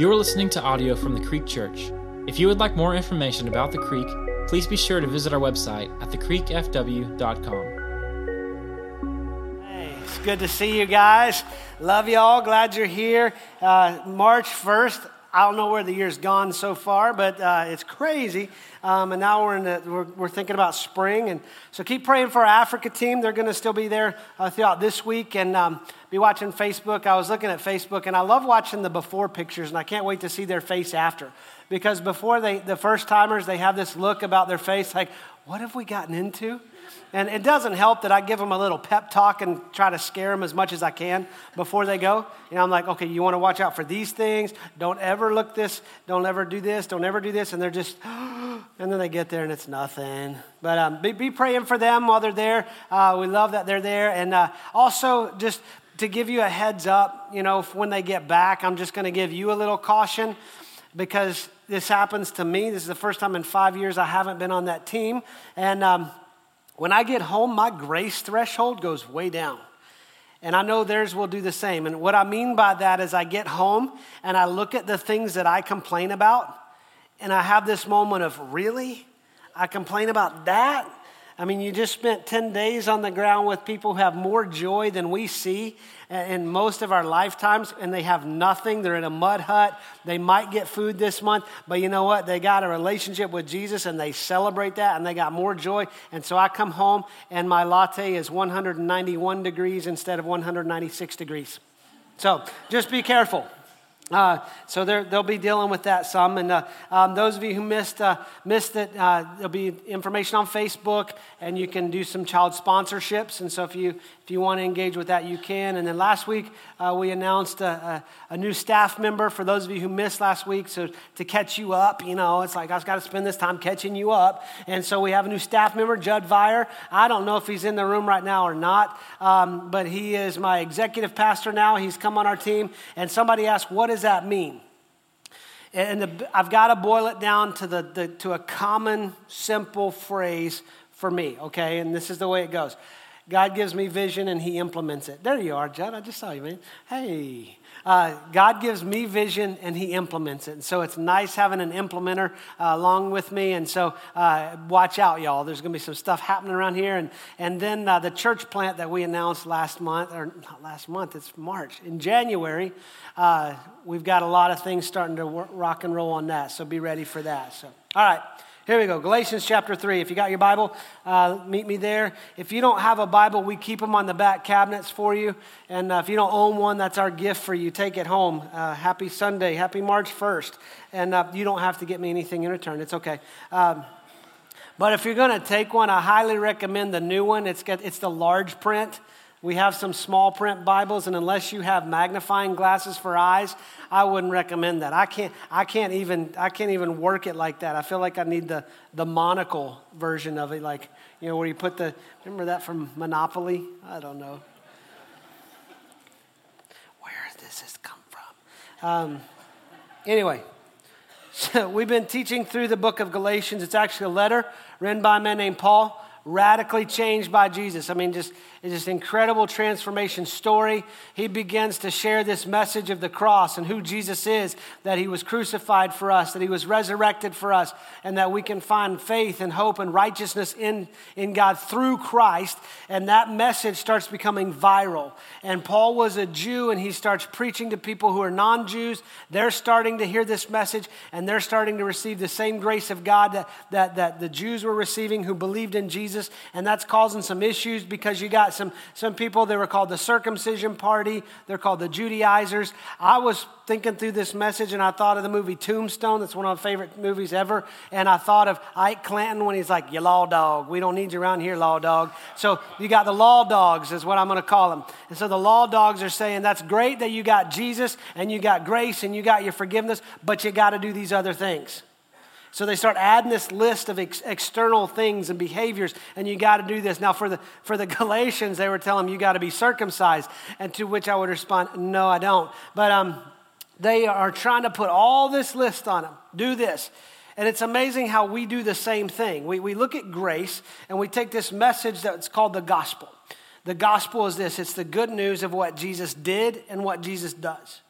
You are listening to audio from the Creek Church. If you would like more information about the Creek, please be sure to visit our website at thecreekfw.com. Hey, it's good to see you guys. Love y'all. Glad you're here. Uh, March 1st. I don't know where the year's gone so far, but uh, it's crazy. Um, and now we're, in the, we're, we're, thinking about spring. And so keep praying for our Africa team. They're going to still be there uh, throughout this week and um, be watching Facebook. I was looking at Facebook, and I love watching the before pictures, and I can't wait to see their face after. Because before they, the first timers, they have this look about their face like, what have we gotten into? And it doesn't help that I give them a little pep talk and try to scare them as much as I can before they go. You know, I'm like, okay, you want to watch out for these things. Don't ever look this. Don't ever do this. Don't ever do this. And they're just, and then they get there and it's nothing. But um, be, be, praying for them while they're there. Uh, we love that they're there. And uh, also, just to give you a heads up, you know, when they get back, I'm just going to give you a little caution because this happens to me. This is the first time in five years I haven't been on that team. And, um, when I get home, my grace threshold goes way down. And I know theirs will do the same. And what I mean by that is I get home and I look at the things that I complain about, and I have this moment of, really? I complain about that? I mean, you just spent 10 days on the ground with people who have more joy than we see in most of our lifetimes, and they have nothing. They're in a mud hut. They might get food this month, but you know what? They got a relationship with Jesus and they celebrate that and they got more joy. And so I come home and my latte is 191 degrees instead of 196 degrees. So just be careful. Uh, so they'll be dealing with that some. And uh, um, those of you who missed, uh, missed it, uh, there'll be information on Facebook, and you can do some child sponsorships. And so if you, if you want to engage with that, you can. And then last week, uh, we announced a, a, a, new staff member for those of you who missed last week. So to catch you up, you know, it's like I've got to spend this time catching you up. And so we have a new staff member, Judd Vire. I don't know if he's in the room right now or not, um, but he is my executive pastor now. He's come on our team. And somebody asked, What does that mean? And the, I've got to boil it down to, the, the, to a common, simple phrase for me, okay? And this is the way it goes God gives me vision and He implements it. There you are, Judd. I just saw you, man. Hey. Uh, God gives me vision and He implements it. And so it's nice having an implementer uh, along with me. And so uh, watch out, y'all. There's going to be some stuff happening around here. And, and then uh, the church plant that we announced last month, or not last month, it's March. In January, uh, we've got a lot of things starting to rock and roll on that. So be ready for that. So, all right. Here we go. Galatians chapter 3. If you got your Bible, uh, meet me there. If you don't have a Bible, we keep them on the back cabinets for you. And uh, if you don't own one, that's our gift for you. Take it home. Uh, happy Sunday. Happy March 1st. And uh, you don't have to get me anything in return. It's okay. Um, but if you're going to take one, I highly recommend the new one. It's, got, it's the large print. We have some small print Bibles, and unless you have magnifying glasses for eyes, I wouldn't recommend that. I can't, I can't, even, I can't even work it like that. I feel like I need the, the monocle version of it, like, you know, where you put the, remember that from Monopoly? I don't know. Where this come from? Um, anyway, so we've been teaching through the book of Galatians. It's actually a letter written by a man named Paul radically changed by Jesus. I mean, just it's just incredible transformation story. He begins to share this message of the cross and who Jesus is, that he was crucified for us, that he was resurrected for us, and that we can find faith and hope and righteousness in, in God through Christ. And that message starts becoming viral. And Paul was a Jew and he starts preaching to people who are non Jews. They're starting to hear this message and they're starting to receive the same grace of God that, that, that the Jews were receiving who believed in Jesus. And that's causing some issues because you got got some, some people, they were called the circumcision party, they're called the Judaizers. I was thinking through this message and I thought of the movie Tombstone. That's one of my favorite movies ever. And I thought of Ike Clanton when he's like, You law dog. We don't need you around here, law dog. So you got the law dogs, is what I'm going to call them. And so the law dogs are saying, That's great that you got Jesus and you got grace and you got your forgiveness, but you got to do these other things. So they start adding this list of ex- external things and behaviors, and you got to do this. Now, for the, for the Galatians, they were telling them you got to be circumcised, and to which I would respond, no, I don't. But um, they are trying to put all this list on them. Do this. And it's amazing how we do the same thing. We, we look at grace and we take this message that's called the gospel. The gospel is this it's the good news of what Jesus did and what Jesus does.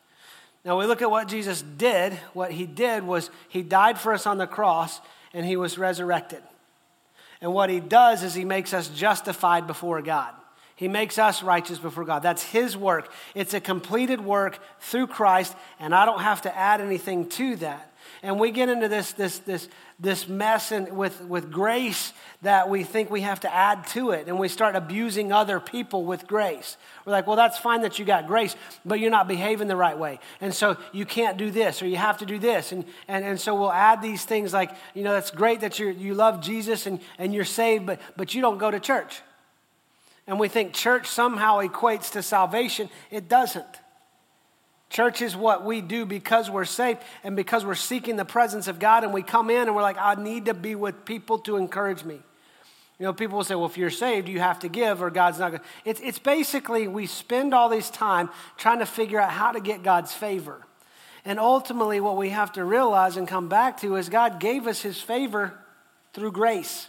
Now we look at what Jesus did. What he did was he died for us on the cross and he was resurrected. And what he does is he makes us justified before God. He makes us righteous before God. That's His work. It's a completed work through Christ, and I don't have to add anything to that. And we get into this, this, this, this mess with, with grace that we think we have to add to it, and we start abusing other people with grace. We're like, well, that's fine that you got grace, but you're not behaving the right way. And so you can't do this, or you have to do this. And, and, and so we'll add these things like, you know, that's great that you you love Jesus and, and you're saved, but, but you don't go to church and we think church somehow equates to salvation. It doesn't. Church is what we do because we're saved and because we're seeking the presence of God, and we come in and we're like, I need to be with people to encourage me. You know, people will say, well, if you're saved, you have to give, or God's not going to. It's, it's basically we spend all this time trying to figure out how to get God's favor. And ultimately, what we have to realize and come back to is God gave us his favor through grace.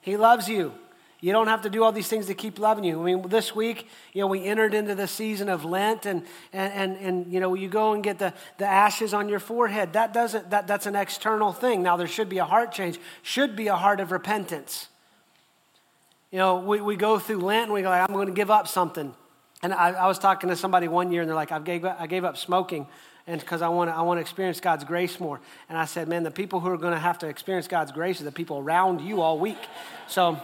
He loves you. You don't have to do all these things to keep loving you. I mean, this week, you know, we entered into the season of Lent, and, and, and, and you know, you go and get the, the ashes on your forehead. That doesn't, that, that's an external thing. Now, there should be a heart change, should be a heart of repentance. You know, we, we go through Lent and we go, like, I'm going to give up something. And I, I was talking to somebody one year, and they're like, I gave, I gave up smoking and because I want to I want to experience God's grace more. And I said, man, the people who are going to have to experience God's grace are the people around you all week. So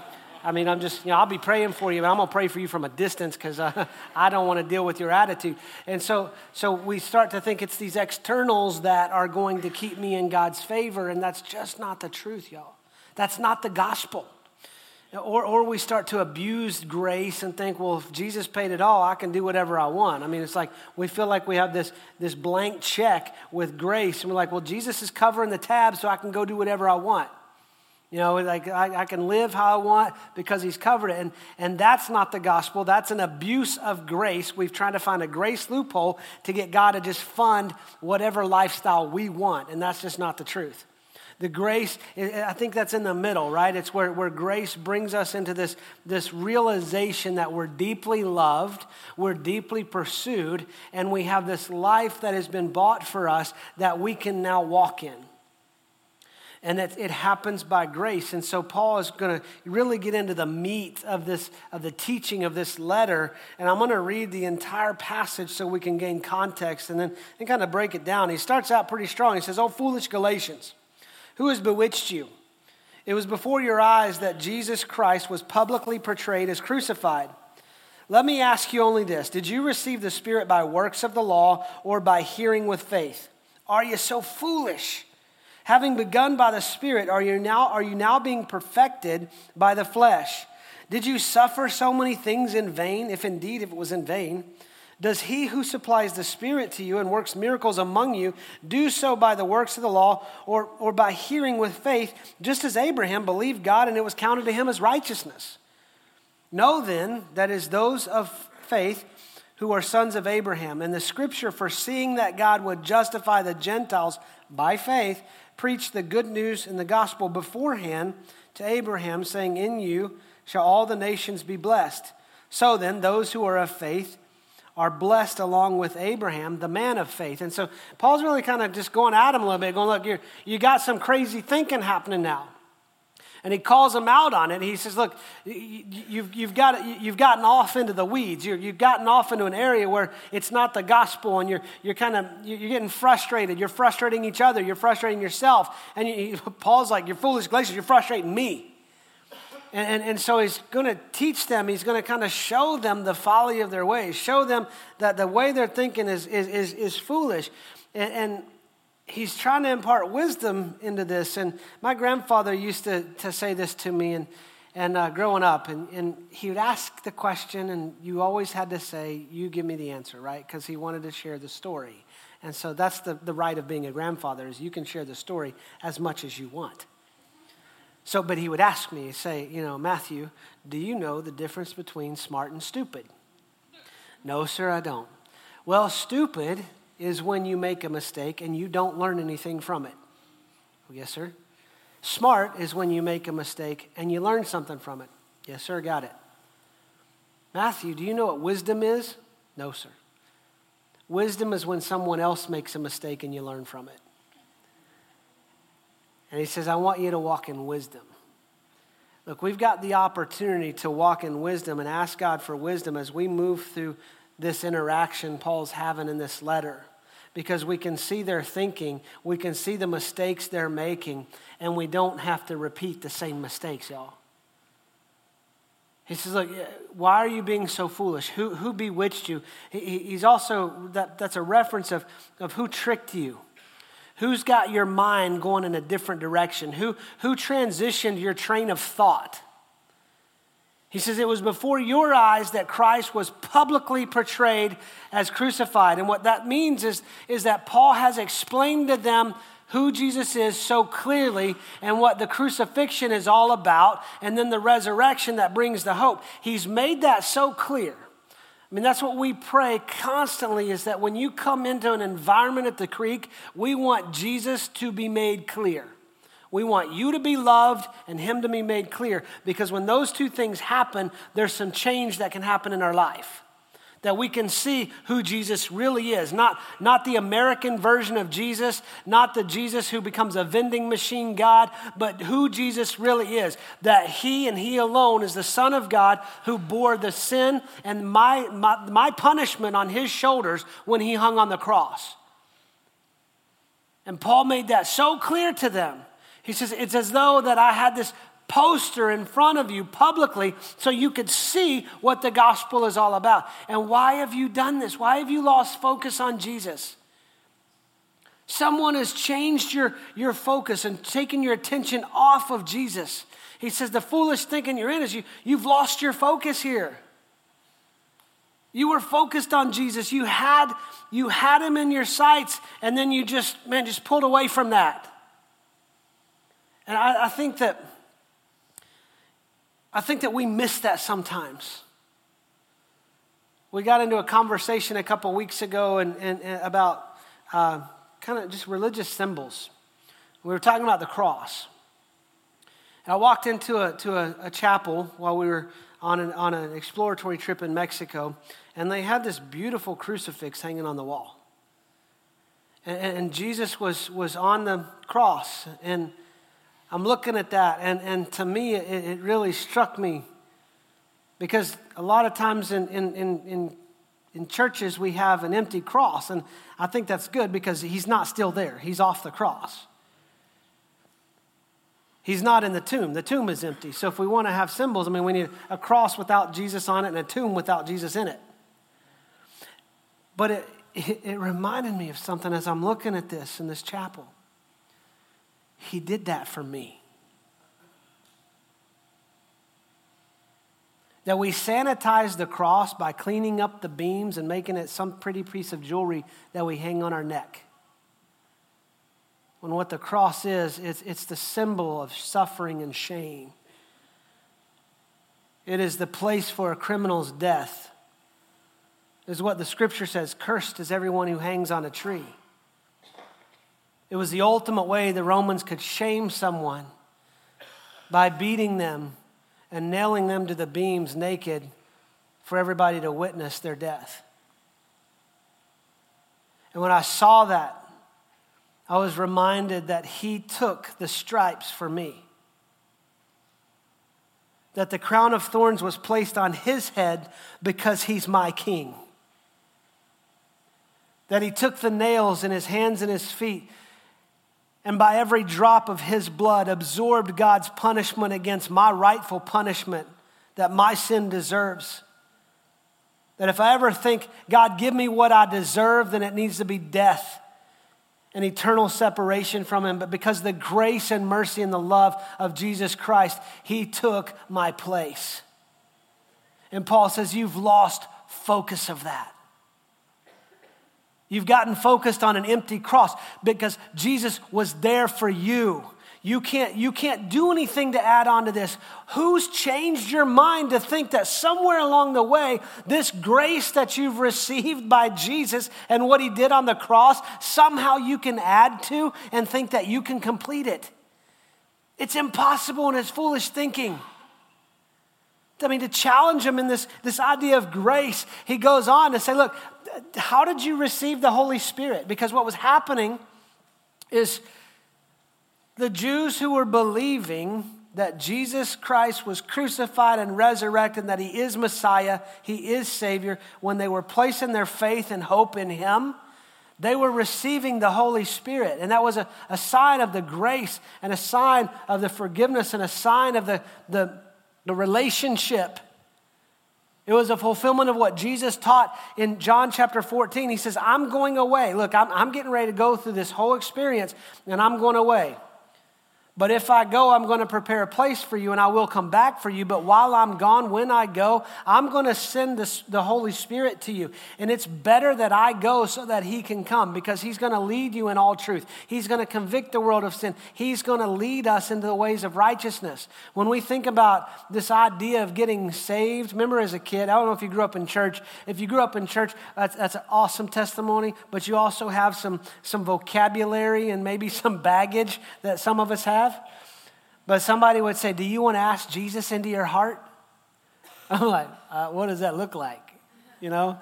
I mean, I'm just, you know, I'll be praying for you, but I'm going to pray for you from a distance because uh, I don't want to deal with your attitude. And so, so we start to think it's these externals that are going to keep me in God's favor, and that's just not the truth, y'all. That's not the gospel. Or, or we start to abuse grace and think, well, if Jesus paid it all, I can do whatever I want. I mean, it's like we feel like we have this, this blank check with grace, and we're like, well, Jesus is covering the tab, so I can go do whatever I want. You know, like I, I, can live how I want because he's covered it. And, and that's not the gospel. That's an abuse of grace. We've tried to find a grace loophole to get God to just fund whatever lifestyle we want. And that's just not the truth. The grace, I think that's in the middle, right? It's where, where grace brings us into this, this realization that we're deeply loved, we're deeply pursued, and we have this life that has been bought for us that we can now walk in and that it happens by grace. And so Paul is going to really get into the meat of this of the teaching of this letter, and I'm going to read the entire passage so we can gain context and then and kind of break it down. He starts out pretty strong. He says, "Oh foolish Galatians, who has bewitched you? It was before your eyes that Jesus Christ was publicly portrayed as crucified." Let me ask you only this Did you receive the Spirit by works of the law or by hearing with faith? Are you so foolish? Having begun by the Spirit, are you now, are you now being perfected by the flesh? Did you suffer so many things in vain, if indeed if it was in vain? Does he who supplies the Spirit to you and works miracles among you do so by the works of the law or, or by hearing with faith, just as Abraham believed God and it was counted to him as righteousness? Know then that is those of faith who are sons of Abraham. And the scripture, foreseeing that God would justify the Gentiles by faith, preached the good news in the gospel beforehand to Abraham, saying, In you shall all the nations be blessed. So then, those who are of faith are blessed along with Abraham, the man of faith. And so Paul's really kind of just going at him a little bit, going, Look, you you got some crazy thinking happening now and he calls them out on it. He says, Look, you've, you've, got, you've gotten off into the weeds. you have gotten off into an area where it's not the gospel, and you're, you're kind of you're getting frustrated. You're frustrating each other. You're frustrating yourself. And you, Paul's like, You're foolish Galatians. You're frustrating me. And, and, and, so he's going to teach them, he's going to kind of show them the folly of their ways, show them that the way they're thinking is, is, is, is foolish. And, and, he's trying to impart wisdom into this. And my grandfather used to, to say this to me and, and uh, growing up, and, and he would ask the question, and you always had to say, You give me the answer, right? Because he wanted to share the story. And so that's the, the right of being a grandfather is you can share the story as much as you want. So, but he would ask me, say, you know, Matthew, do you know the difference between smart and stupid? No, sir, I don't. Well, stupid is when you make a mistake and you don't learn anything from it. yes, sir. Smart is when you make a mistake and you learn something from it. Yes, sir, got it. Matthew, do you know what wisdom is? No, sir. Wisdom is when someone else makes a mistake and you learn from it. And he says, I want you to walk in wisdom. Look, we've got the opportunity to walk in wisdom and ask God for wisdom as we move through this interaction Paul's having in this letter. Because we can see their thinking, we can see the mistakes they're making, and we don't have to repeat the same mistakes, y'all. He says, Look, why are you being so foolish? Who, who bewitched you? He, he's also, that, that's a reference of, of who tricked you. Who's got your mind going in a different direction? Who, who transitioned your train of thought? He says, It was before your eyes that Christ was publicly portrayed as crucified. And what that means is, is that Paul has explained to them who Jesus is so clearly and what the crucifixion is all about, and then the resurrection that brings the hope. He's made that so clear. I mean, that's what we pray constantly is that when you come into an environment at the creek, we want Jesus to be made clear. We want you to be loved and him to be made clear because when those two things happen, there's some change that can happen in our life that we can see who Jesus really is. Not, not the American version of Jesus, not the Jesus who becomes a vending machine God, but who Jesus really is. That He and He alone is the Son of God who bore the sin and my, my, my punishment on His shoulders when He hung on the cross. And Paul made that so clear to them. He says, It's as though that I had this poster in front of you publicly so you could see what the gospel is all about. And why have you done this? Why have you lost focus on Jesus? Someone has changed your, your focus and taken your attention off of Jesus. He says the foolish thinking you're in is you, you've lost your focus here. You were focused on Jesus. You had, you had him in your sights, and then you just, man, just pulled away from that. And I, I think that I think that we miss that sometimes. We got into a conversation a couple weeks ago and, and, and about uh, kind of just religious symbols. We were talking about the cross. And I walked into a, to a, a chapel while we were on an, on an exploratory trip in Mexico, and they had this beautiful crucifix hanging on the wall. And, and Jesus was, was on the cross, and I'm looking at that, and, and to me, it, it really struck me because a lot of times in, in, in, in, churches we have an empty cross, and I think that's good because he's not still there, he's off the cross. He's not in the tomb. The tomb is empty. So if we want to have symbols, I mean, we need a cross without Jesus on it and a tomb without Jesus in it. But it, it, it reminded me of something as I'm looking at this in this chapel. He did that for me. That we sanitize the cross by cleaning up the beams and making it some pretty piece of jewelry that we hang on our neck. When what the cross is, it's, it's the symbol of suffering and shame. It is the place for a criminal's death. Is what the scripture says cursed is everyone who hangs on a tree. It was the ultimate way the Romans could shame someone by beating them and nailing them to the beams naked for everybody to witness their death. And when I saw that, I was reminded that he took the stripes for me. That the crown of thorns was placed on his head because he's my king. That he took the nails in his hands and his feet and by every drop of his blood absorbed God's punishment against my rightful punishment that my sin deserves. That if I ever think, God, give me what I deserve, then it needs to be death and eternal separation from him. But because the grace and mercy and the love of Jesus Christ, he took my place. And Paul says, You've lost focus of that. You've gotten focused on an empty cross because Jesus was there for you. You can't, you can't do anything to add on to this. Who's changed your mind to think that somewhere along the way, this grace that you've received by Jesus and what he did on the cross, somehow you can add to and think that you can complete it? It's impossible and it's foolish thinking. I mean, to challenge him in this, this idea of grace, he goes on to say, look, how did you receive the Holy Spirit? Because what was happening is the Jews who were believing that Jesus Christ was crucified and resurrected, and that he is Messiah, he is Savior, when they were placing their faith and hope in him, they were receiving the Holy Spirit. And that was a, a sign of the grace and a sign of the forgiveness and a sign of the, the, the relationship. It was a fulfillment of what Jesus taught in John chapter 14. He says, I'm going away. Look, I'm, I'm getting ready to go through this whole experience, and I'm going away. But if I go, I'm going to prepare a place for you and I will come back for you. But while I'm gone, when I go, I'm going to send this, the Holy Spirit to you. And it's better that I go so that He can come because He's going to lead you in all truth. He's going to convict the world of sin. He's going to lead us into the ways of righteousness. When we think about this idea of getting saved, remember as a kid, I don't know if you grew up in church. If you grew up in church, that's, that's an awesome testimony, but you also have some, some vocabulary and maybe some baggage that some of us have have. But somebody would say, Do you want to ask Jesus into your heart? I'm like, uh, What does that look like? You know?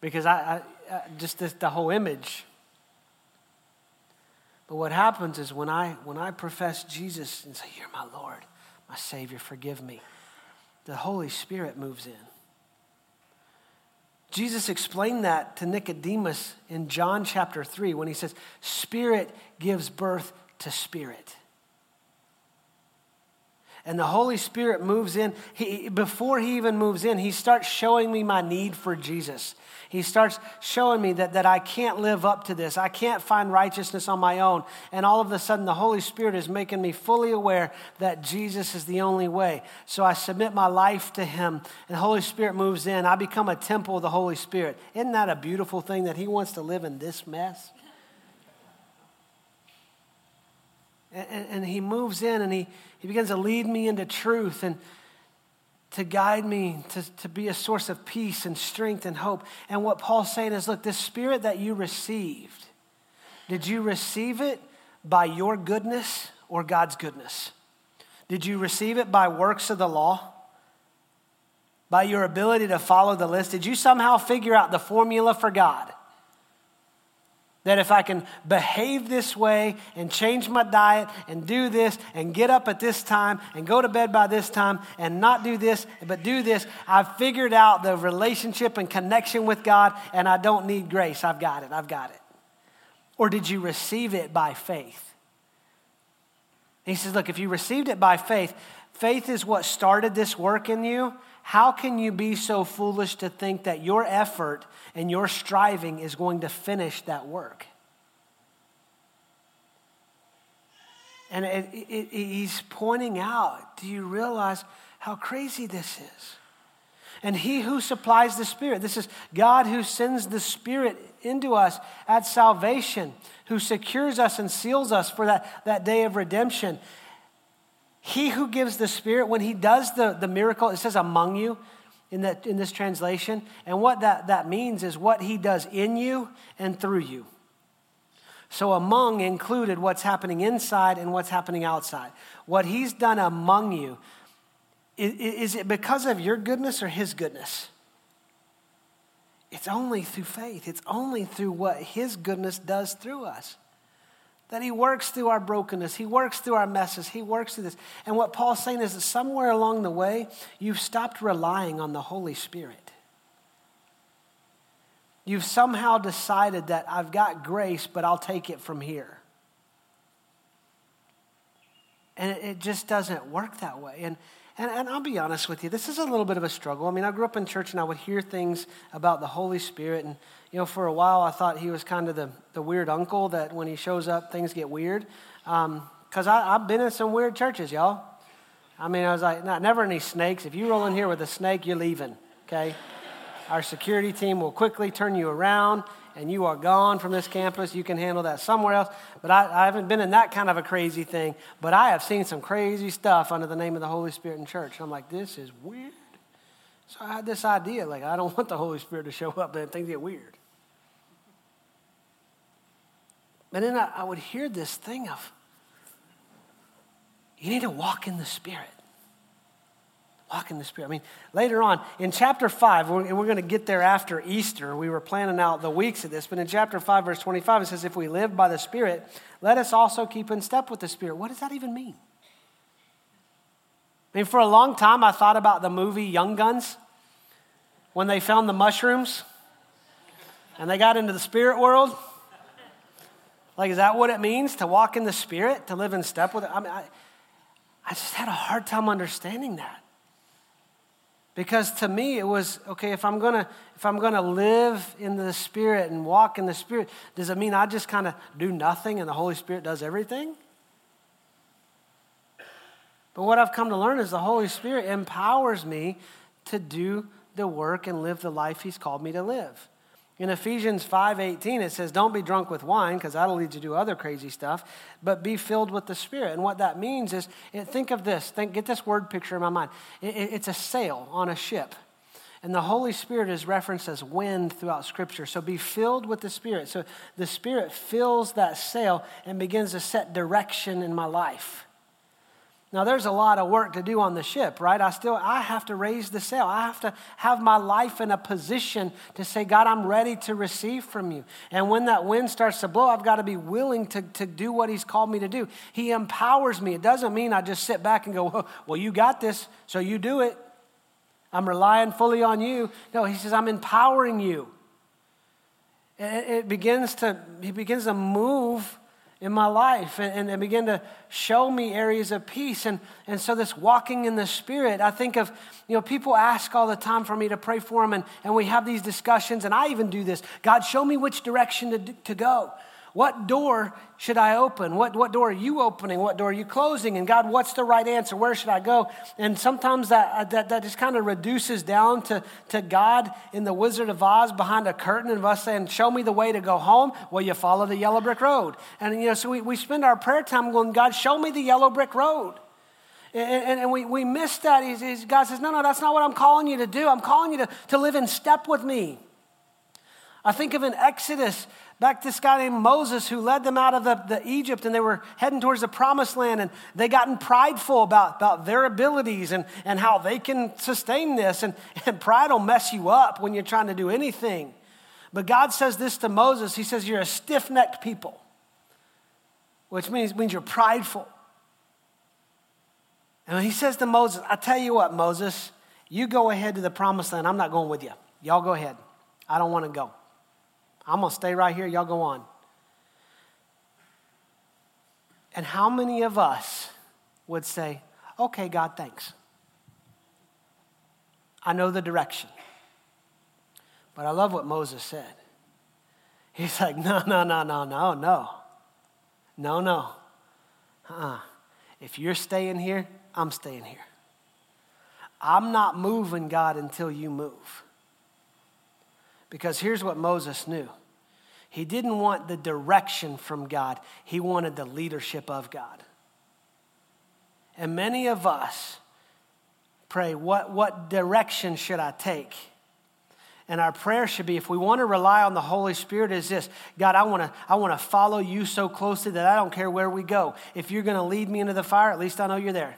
Because I, I, I just this, the whole image. But what happens is when I, when I profess Jesus and say, You're my Lord, my Savior, forgive me, the Holy Spirit moves in. Jesus explained that to Nicodemus in John chapter 3 when he says, Spirit gives birth to spirit. And the Holy Spirit moves in. He, before he even moves in, he starts showing me my need for Jesus. He starts showing me that, that I can't live up to this. I can't find righteousness on my own. And all of a sudden, the Holy Spirit is making me fully aware that Jesus is the only way. So I submit my life to Him, and the Holy Spirit moves in. I become a temple of the Holy Spirit. Isn't that a beautiful thing that He wants to live in this mess? And, and, he moves in and he, he begins to lead me into truth and to guide me to, to be a source of peace and strength and hope. And what Paul's saying is look, the spirit that you received, did you receive it by your goodness or God's goodness? Did you receive it by works of the law? By your ability to follow the list? Did you somehow figure out the formula for God? That if I can behave this way and change my diet and do this and get up at this time and go to bed by this time and not do this but do this, I've figured out the relationship and connection with God and I don't need grace. I've got it. I've got it. Or did you receive it by faith? He says, Look, if you received it by faith, faith is what started this work in you. How can you be so foolish to think that your effort and your striving is going to finish that work? And it, it, it, he's pointing out do you realize how crazy this is? And he who supplies the Spirit, this is God who sends the Spirit into us at salvation, who secures us and seals us for that, that day of redemption. He who gives the Spirit, when he does the, the miracle, it says among you in, that, in this translation. And what that, that means is what he does in you and through you. So, among included what's happening inside and what's happening outside. What he's done among you, is, is it because of your goodness or his goodness? It's only through faith, it's only through what his goodness does through us. That he works through our brokenness, he works through our messes, he works through this. And what Paul's saying is that somewhere along the way, you've stopped relying on the Holy Spirit. You've somehow decided that I've got grace, but I'll take it from here. And it just doesn't work that way. And, and, and, I'll be honest with you, this is a little bit of a struggle. I mean, I grew up in church and I would hear things about the Holy Spirit, and you know, for a while I thought he was kind of the, the weird uncle that when he shows up, things get weird. Because um, I've been in some weird churches, y'all. I mean, I was like, not, never any snakes. If you roll in here with a snake, you're leaving, okay? Our security team will quickly turn you around and you are gone from this campus. You can handle that somewhere else. But I, I, haven't been in that kind of a crazy thing. But I have seen some crazy stuff under the name of the Holy Spirit in church. I'm like, this is weird. So I had this idea like, I don't want the Holy Spirit to show up and things get weird. But then I, I would hear this thing of, you need to walk in the Spirit. Walk in the Spirit. I mean, later on in chapter 5, and we're going to get there after Easter. We were planning out the weeks of this, but in chapter 5, verse 25, it says, If we live by the Spirit, let us also keep in step with the Spirit. What does that even mean? I mean, for a long time, I thought about the movie Young Guns when they found the mushrooms and they got into the spirit world. Like, is that what it means to walk in the Spirit, to live in step with it? I mean, I, I just had a hard time understanding that. Because to me it was okay if I'm to if I'm to live in the spirit and walk in the spirit does it mean I just kind of do nothing and the Holy Spirit does everything? But what I've come to learn is the Holy Spirit empowers me to do the work and live the life he's called me to live. In Ephesians 5:18 it says don't be drunk with wine because that'll lead you to do other crazy stuff, but be filled with the Spirit. And what that means is think of this, think get this word picture in my mind. it's a sail on a ship. And the Holy Spirit is referenced as wind throughout Scripture. So be filled with the Spirit. So the Spirit fills that sail and begins to set direction in my life. Now there's a lot of work to do on the ship, right? I still I have to raise the sail. I have to have my life in a position to say, God, I'm ready to receive from you. And when that wind starts to blow, I've got to be willing to, to do what He's called me to do. He empowers me. It doesn't mean I just sit back and go, well, you got this, so you do it. I'm relying fully on you. No, he says, I'm empowering you. It, it begins to, he begins to move in my life and, and begin to show me areas of peace. And, and so, this walking in the Spirit, I think of, you know, people ask all the time for me to pray for them, and, and we have these discussions, and I even do this God, show me which direction to, to go. What door should I open? What, what door are you opening? What door are you closing? And God, what's the right answer? Where should I go? And sometimes that, uh, that, that just kind of reduces down to, to God in the Wizard of Oz behind a curtain and us saying, Show me the way to go home. Well, you follow the yellow brick road. And, you know, so we, we spend our prayer time going, God, show me the yellow brick road. And, and, and we, we miss that. He's, he's, God says, No, no, that's not what I'm calling you to do. I'm calling you to, to live in step with me. I think of an Exodus, back to this guy named Moses who led them out of the, the, Egypt and they were heading towards the promised land and they gotten prideful about, about their abilities and, and how they can sustain this. And, and pride will mess you up when you're trying to do anything. But God says this to Moses He says, You're a stiff necked people, which means, means you're prideful. And he says to Moses, I tell you what, Moses, you go ahead to the promised land. I'm not going with you. Y'all go ahead. I don't want to go. I'm going to stay right here. Y'all go on. And how many of us would say, okay, God, thanks. I know the direction. But I love what Moses said. He's like, no, no, no, no, no, no. No, no. Uh-uh. If you're staying here, I'm staying here. I'm not moving, God, until you move. Because here's what Moses knew he didn't want the direction from God, he wanted the leadership of God. And many of us pray, What, what direction should I take? And our prayer should be if we want to rely on the Holy Spirit, is this God, I want to, I want to follow you so closely that I don't care where we go. If you're going to lead me into the fire, at least I know you're there.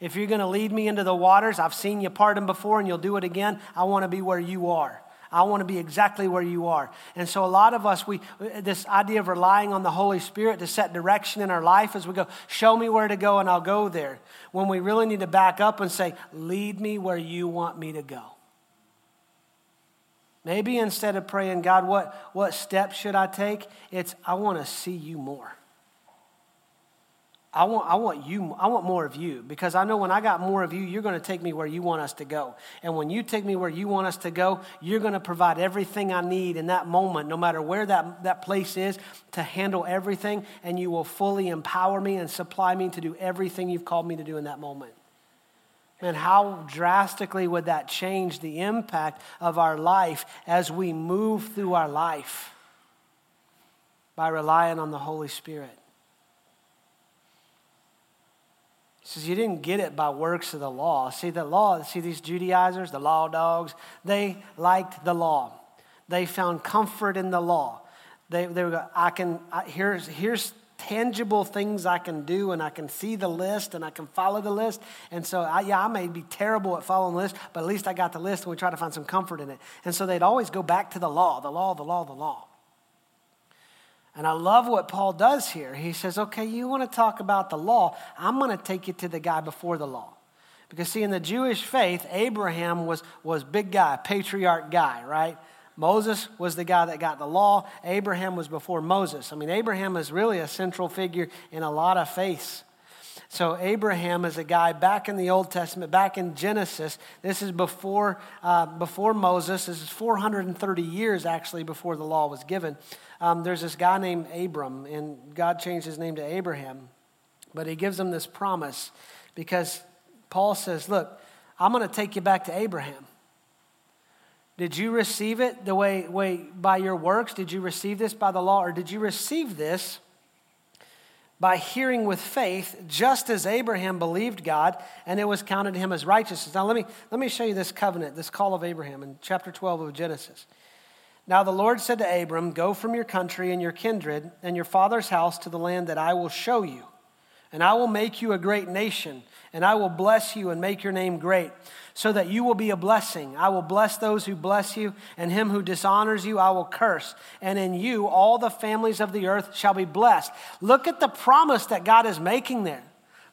If you're going to lead me into the waters, I've seen you part them before and you'll do it again. I want to be where you are. I want to be exactly where you are. And so a lot of us, we this idea of relying on the Holy Spirit to set direction in our life as we go, show me where to go and I'll go there. When we really need to back up and say, lead me where you want me to go. Maybe instead of praying, God, what, what steps should I take? It's, I want to see you more. I want, I want you, I want more of you because I know when I got more of you, you're going to take me where you want us to go. And when you take me where you want us to go, you're going to provide everything I need in that moment, no matter where that, that place is, to handle everything. And you will fully empower me and supply me to do everything you've called me to do in that moment. And how drastically would that change the impact of our life as we move through our life by relying on the Holy Spirit? He says, You didn't get it by works of the law. See, the law, see these Judaizers, the law dogs, they liked the law. They found comfort in the law. They, they were, I can, I, here's, here's tangible things I can do and I can see the list and I can follow the list. And so, I, yeah, I may be terrible at following the list, but at least I got the list and we try to find some comfort in it. And so they'd always go back to the law, the law, the law, the law. And I love what Paul does here. He says, okay, you want to talk about the law? I'm going to take you to the guy before the law. Because, see, in the Jewish faith, Abraham was, was big guy, patriarch guy, right? Moses was the guy that got the law. Abraham was before Moses. I mean, Abraham is really a central figure in a lot of faiths. So, Abraham is a guy back in the Old Testament, back in Genesis. This is before, uh, before Moses. This is 430 years actually before the law was given. Um, there's this guy named Abram, and God changed his name to Abraham. But he gives him this promise because Paul says, Look, I'm going to take you back to Abraham. Did you receive it the way, way by your works? Did you receive this by the law? Or did you receive this by hearing with faith, just as Abraham believed God and it was counted to him as righteousness? Now, let me, let me show you this covenant, this call of Abraham in chapter 12 of Genesis. Now, the Lord said to Abram, Go from your country and your kindred and your father's house to the land that I will show you, and I will make you a great nation, and I will bless you and make your name great so that you will be a blessing. I will bless those who bless you, and him who dishonors you I will curse. And in you all the families of the earth shall be blessed. Look at the promise that God is making there.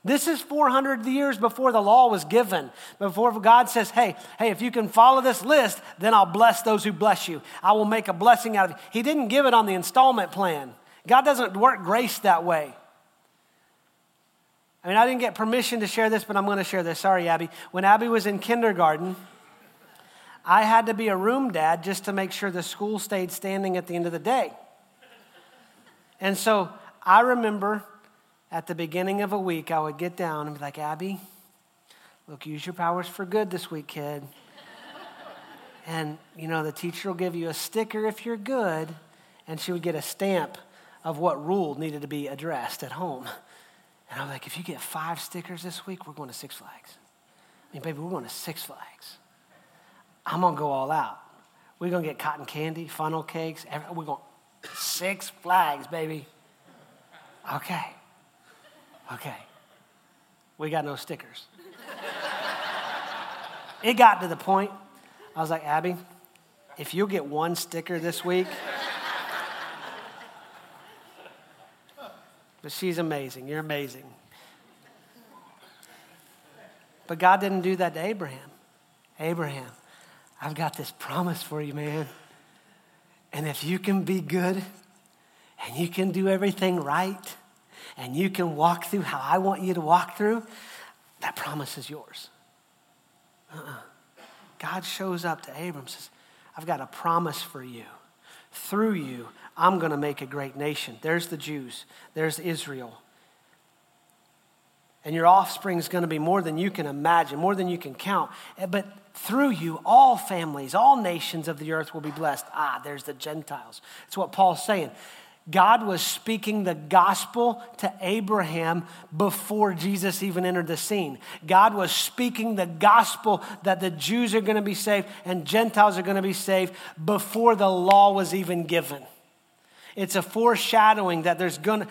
This is 400 years before the law was given. Before God says, hey, hey, if you can follow this list, then I'll bless those who bless you. I will make a blessing out of you. He didn't give it on the installment plan. God doesn't work grace that way. I mean, I didn't get permission to share this, but I'm going to share this. Sorry, Abby. When Abby was in kindergarten, I had to be a room dad just to make sure the school stayed standing at the end of the day. And so I remember at the beginning of a week, I would get down and be like, Abby, look, use your powers for good this week, kid. and, you know, the teacher will give you a sticker if you're good, and she would get a stamp of what rule needed to be addressed at home. And I'm like, if you get five stickers this week, we're going to Six Flags. I mean, baby, we're going to Six Flags. I'm going to go all out. We're going to get cotton candy, funnel cakes. We're going Six Flags, baby. Okay. Okay. We got no stickers. it got to the point, I was like, Abby, if you'll get one sticker this week, But she's amazing. You're amazing. But God didn't do that to Abraham. Abraham, I've got this promise for you, man. And if you can be good and you can do everything right and you can walk through how I want you to walk through, that promise is yours. Uh-uh. God shows up to Abram says, I've got a promise for you. Through you, I'm going to make a great nation. There's the Jews, there's Israel. And your offspring is going to be more than you can imagine, more than you can count. Eh, but through you, all families, all nations of the earth will be blessed. Ah, there's the Gentiles. That's what Paul's saying. God was speaking the gospel to Abraham before Jesus even entered the scene. God was speaking the gospel that the Jews are going to be saved and Gentiles are going to be saved before the law was even given. It's a foreshadowing that there's going to,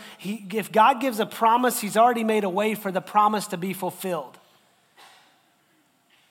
if God gives a promise, He's already made a way for the promise to be fulfilled.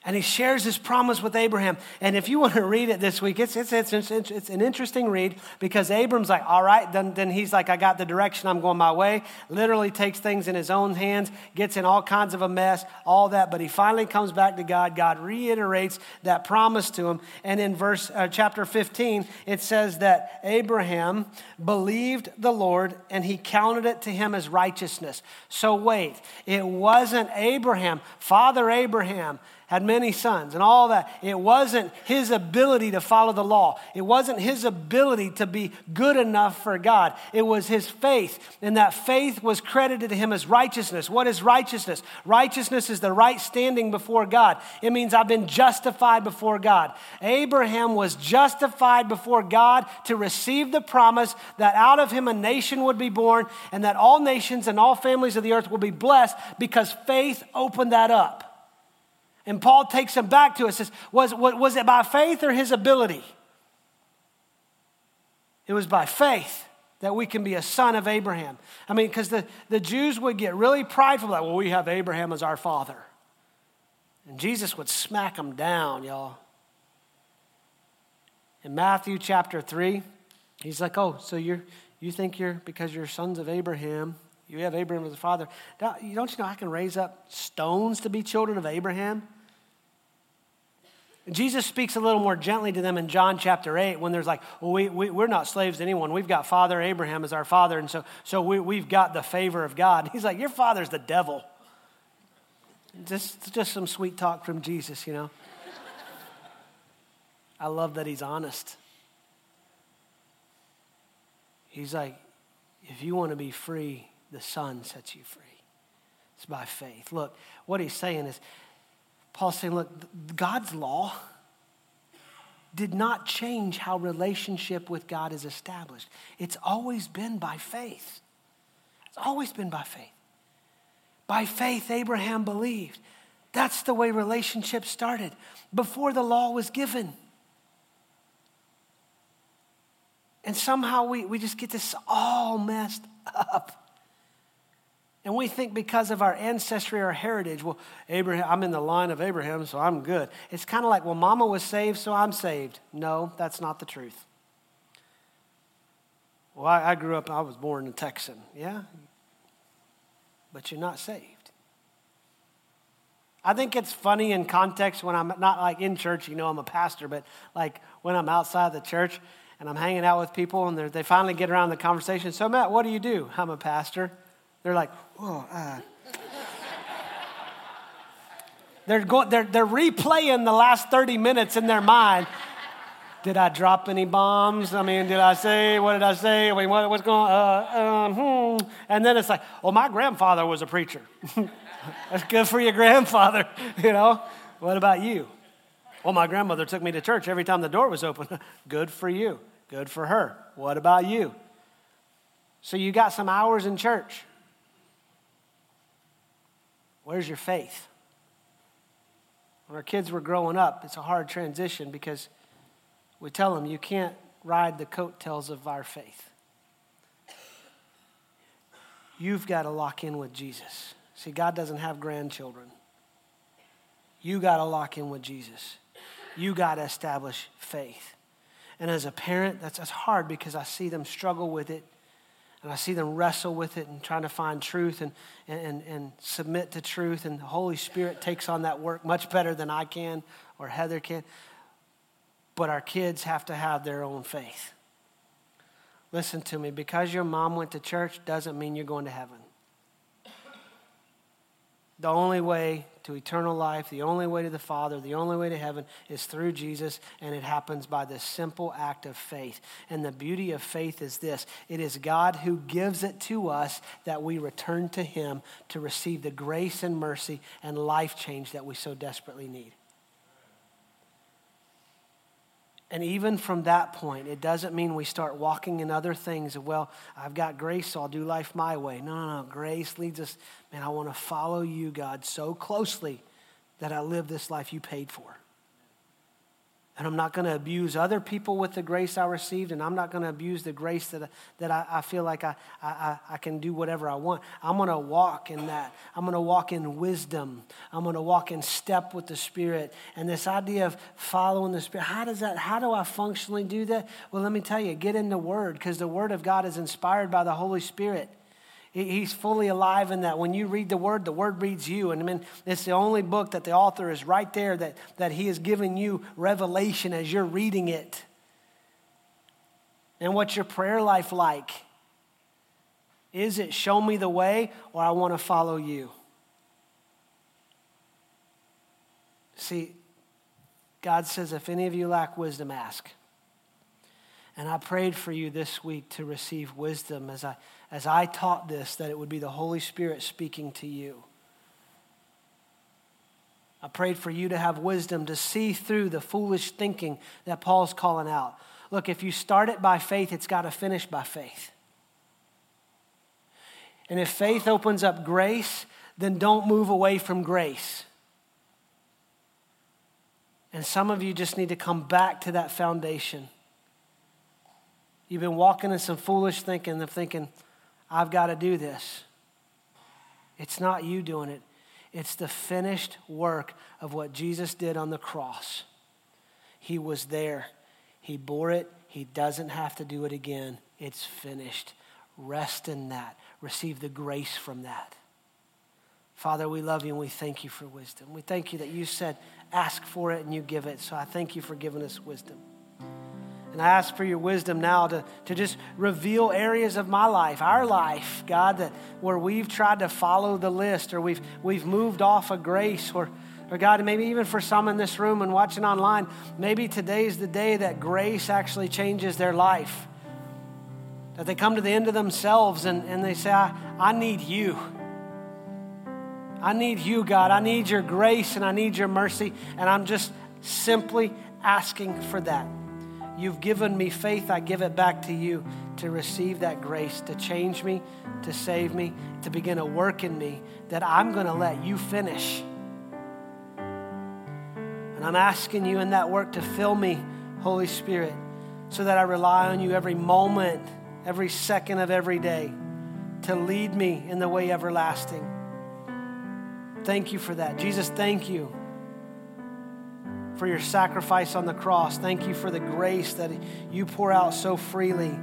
And he shares his promise with Abraham. And if you want to read it this week, it's, it's, it's, it's, an interesting read because Abram's like, all right, then, then he's like, I got the direction, I'm going my way. Literally takes things in his own hands, gets in all kinds of a mess, all that. But he finally comes back to God. God reiterates that promise to him. And in verse uh, chapter 15, it says that Abraham believed the Lord and he counted it to him as righteousness. So wait, it wasn't Abraham, Father Abraham had many sons and all that. It wasn't his ability to follow the law. It wasn't his ability to be good enough for God. It was his faith. And that faith was credited to him as righteousness. What is righteousness? Righteousness is the right standing before God. It means I've been justified before God. Abraham was justified before God to receive the promise that out of him a nation would be born and that all nations and all families of the earth will be blessed because faith opened that up. And Paul takes him back to it, says, was, was it by faith or his ability? It was by faith. that we can be a son of Abraham. I mean, because the, the Jews would get really prideful, like, well, we have Abraham as our father. And Jesus would smack them down, y'all. In Matthew chapter 3, he's like, oh, so you're, you think you're, because you're sons of Abraham, you have Abraham as a father. Don't you know I can raise up stones to be children of Abraham? Jesus speaks a little more gently to them in John chapter 8 when there's like, well, we, we, we're not slaves to anyone. We've got Father Abraham as our father, and so, so we, we've got the favor of God. He's like, Your father's the devil. Just, just some sweet talk from Jesus, you know. I love that he's honest. He's like, if you want to be free, the Son sets you free. It's by faith. Look, what he's saying is, Paul's saying, look, God's law did not change how relationship with God is established. It's always been by faith. It's always been by faith. By faith, Abraham believed. That's the way relationship started before the law was given. And somehow we, we just get this all messed up. And we think because of our ancestry or heritage, well, Abraham, I'm in the line of Abraham, so I'm good. It's kind of like, well, mama was saved, so I'm saved. No, that's not the truth. Well, I, I grew up, I was born a Texan. Yeah? But you're not saved. I think it's funny in context when I'm not like in church, you know, I'm a pastor, but like when I'm outside the church and I'm hanging out with people and they finally get around the conversation. So, Matt, what do you do? I'm a pastor. They're like, oh, uh. they're, go- they're, they're replaying the last 30 minutes in their mind. Did I drop any bombs? I mean, did I say, what did I say? I mean, what, what's going on? Uh, um, hmm. And then it's like, well, my grandfather was a preacher. That's good for your grandfather, you know? What about you? Well, my grandmother took me to church every time the door was open. good for you. Good for her. What about you? So you got some hours in church. Where's your faith? When our kids were growing up, it's a hard transition because we tell them you can't ride the coattails of our faith. You've got to lock in with Jesus. See, God doesn't have grandchildren. You got to lock in with Jesus. You got to establish faith. And as a parent, that's, that's hard because I see them struggle with it and I see them wrestle with it and trying to find truth and, and, and submit to truth. And the Holy Spirit takes on that work much better than I can or Heather can. But our kids have to have their own faith. Listen to me, because your mom went to church doesn't mean you're going to heaven. The only way to eternal life, the only way to the Father, the only way to heaven is through Jesus, and it happens by this simple act of faith. And the beauty of faith is this it is God who gives it to us that we return to Him to receive the grace and mercy and life change that we so desperately need. And even from that point, it doesn't mean we start walking in other things. Of, well, I've got grace, so I'll do life my way. No, no, no. Grace leads us, man, I want to follow you, God, so closely that I live this life you paid for. And I'm not going to abuse other people with the grace I received, and I'm not going to abuse the grace that, that I, I feel like I, I, I can do whatever I want. I'm going to walk in that. I'm going to walk in wisdom. I'm going to walk in step with the Spirit. And this idea of following the Spirit, how does that, how do I functionally do that? Well, let me tell you, get in the Word, because the Word of God is inspired by the Holy Spirit. He's fully alive in that. When you read the Word, the Word reads you. And I mean, it's the only book that the author is right there that, that he is giving you revelation as you're reading it. And what's your prayer life like? Is it show me the way or I want to follow you? See, God says, if any of you lack wisdom, ask. And I prayed for you this week to receive wisdom as I as I taught this, that it would be the Holy Spirit speaking to you. I prayed for you to have wisdom to see through the foolish thinking that Paul's calling out. Look, if you start it by faith, it's got to finish by faith. And if faith opens up grace, then don't move away from grace. And some of you just need to come back to that foundation You've been walking in some foolish thinking of thinking, I've got to do this. It's not you doing it, it's the finished work of what Jesus did on the cross. He was there, He bore it, He doesn't have to do it again. It's finished. Rest in that, receive the grace from that. Father, we love you and we thank you for wisdom. We thank you that you said, ask for it and you give it. So I thank you for giving us wisdom. And I ask for your wisdom now to, to just reveal areas of my life, our life, God, that where we've tried to follow the list or we've, we've moved off of grace or, or God, maybe even for some in this room and watching online, maybe today's the day that grace actually changes their life. That they come to the end of themselves and, and they say, I, I need you. I need you, God. I need your grace and I need your mercy. And I'm just simply asking for that. You've given me faith, I give it back to you to receive that grace, to change me, to save me, to begin a work in me that I'm going to let you finish. And I'm asking you in that work to fill me, Holy Spirit, so that I rely on you every moment, every second of every day to lead me in the way everlasting. Thank you for that. Jesus, thank you for your sacrifice on the cross. Thank you for the grace that you pour out so freely.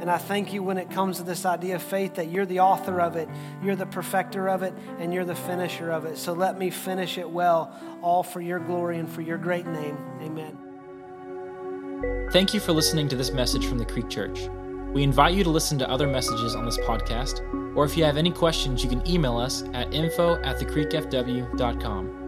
And I thank you when it comes to this idea of faith that you're the author of it, you're the perfecter of it, and you're the finisher of it. So let me finish it well, all for your glory and for your great name. Amen. Thank you for listening to this message from the Creek Church. We invite you to listen to other messages on this podcast, or if you have any questions, you can email us at info at thecreekfw.com.